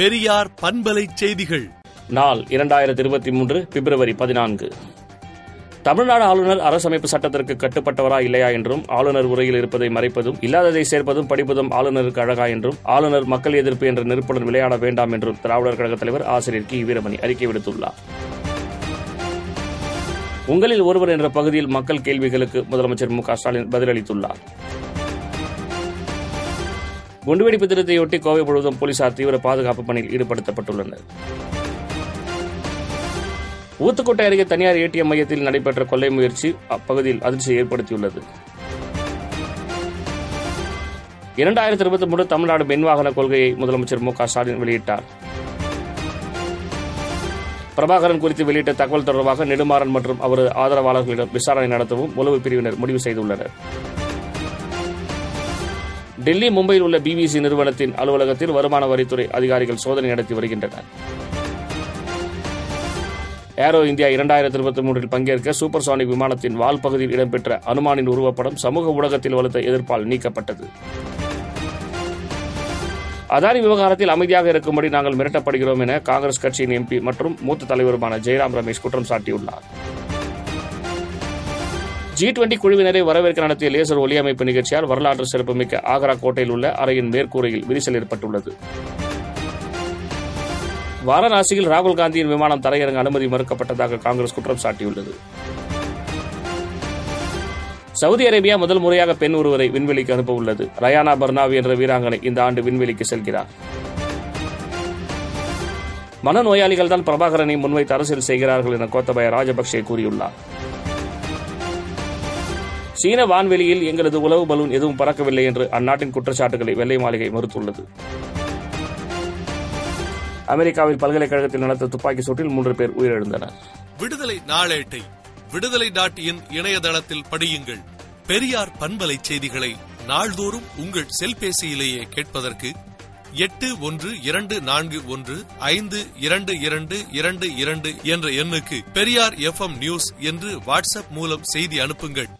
பெரியார் பண்பலை செய்திகள். நாள் இரண்டாயிரத்தி இருபத்தி மூன்று பிப்ரவரி பதினான்கு. தமிழ்நாடு ஆளுநர் அரசமைப்பு சட்டத்திற்கு கட்டுப்பட்டவரா இல்லையா என்றும் ஆளுநர் உரையில் இருப்பதை மறைப்பதும் இல்லாததை சேர்ப்பதும் படிப்பதும் ஆளுநருக்கு அழகா என்றும் ஆளுநர் மக்கள் எதிர்ப்பு என்ற நெருப்புடன் விளையாட வேண்டாம் என்றும் திராவிடர் கழகத் தலைவர் ஆசிரியர் கி. வீரமணி அறிக்கை விடுத்துள்ளார். உங்களில் ஒருவர் என்ற பகுதியில் மக்கள் கேள்விகளுக்கு முதலமைச்சர் மு க ஸ்டாலின் பதிலளித்துள்ளார். குண்டுவெடிப்பு தினத்தையொட்டி கோவை முழுவதும் போலீசார் தீவிர பாதுகாப்பு பணியில் ஈடுபடுத்தப்பட்டுள்ளனர். ஊத்துக்கோட்டை அருகே தனியார் ஏடிஎம் மையத்தில் நடைபெற்ற கொள்ளை முயற்சி அப்பகுதியில் அதிர்ச்சியை ஏற்படுத்தியுள்ளது. இரண்டாயிரத்தி இருபத்தி மூன்று தமிழ்நாடு மின்வாகன கொள்கையை முதலமைச்சர் மு க ஸ்டாலின் வெளியிட்டார். பிரபாகரன் குறித்து வெளியிட்ட தகவல் தொடர்பாக நெடுமாறன் மற்றும் அவரது ஆதரவாளர்களிடம் விசாரணை நடத்தவும் உளவு பிரிவினர் முடிவு செய்துள்ளனர். டெல்லி மும்பையில் உள்ள பிபிசி நிறுவனத்தின் அலுவலகத்தில் வருமான வரித்துறை அதிகாரிகள் சோதனை நடத்தி வருகின்றனர். ஏரோ இந்தியா இரண்டாயிரத்தி இருபத்தி மூன்றில் பங்கேற்க சூப்பர் சானிக் விமானத்தின் வால் பகுதியில் இடம்பெற்ற அனுமானின் உருவப்படம் சமூக ஊடகத்தில் வலுத்த எதிர்ப்பால் நீக்கப்பட்டது. அதானி விவகாரத்தில் அமைதியாக இருக்கும்படி நாங்கள் மிரட்டப்படுகிறோம் என காங்கிரஸ் கட்சியின் எம்பி மற்றும் மூத்த தலைவருமான ஜெயராம் ரமேஷ் குற்றம் சாட்டியுள்ளார். ஜி டுவெண்டி குழுவினரை வரவேற்க நடத்திய லேசர் ஒலி அமைப்பு நிகழ்ச்சியால் வரலாற்று சிறப்புமிக்க ஆக்ரா கோட்டையில் உள்ள அறையின் மேற்கூரையில் விரிசல் ஏற்பட்டுள்ளது. வாரணாசியில் ராகுல் காந்தியின் விமானம் தரையிறங்க அனுமதி மறுக்கப்பட்டதாக காங்கிரஸ் குற்றம் சாட்டியுள்ளது. சவுதி அரேபியா முதல் முறையாக பெண் ஒருவரை விண்வெளிக்கு அனுப்ப உள்ளது. ரயானா பர்னாவி என்ற வீராங்கனை இந்த ஆண்டு விண்வெளிக்கு செல்கிறார். மனநோயாளிகள் தான் பிரபாகரனை முன்வைத்து அரசியல் செய்கிறார்கள் என கோத்தபய ராஜபக்சே கூறியுள்ளார். சீன வான்வெளியில் எங்களது உளவு பலூன் எதுவும் பறக்கவில்லை என்று அந்நாட்டின் குற்றச்சாட்டுகளை வெள்ளை மாளிகை மறுத்துள்ளது. அமெரிக்காவில் பல்கலைக்கழகத்தில் நடந்த துப்பாக்கி சூட்டில் மூன்று பேர் உயிரிழந்தனர். விடுதலை நாளேட்டை விடுதலை டாட் இன் இணையதளத்தில் படியுங்கள். பெரியார் பண்பலை செய்திகளை நாள்தோறும் உங்கள் செல்பேசியிலேயே கேட்பதற்கு எட்டு ஒன்று இரண்டு நான்கு ஒன்று ஐந்து இரண்டு இரண்டு இரண்டு இரண்டு என்ற எண்ணுக்கு பெரியார் எஃப்எம் நியூஸ் என்று வாட்ஸ்அப் மூலம் செய்தி அனுப்புங்கள்.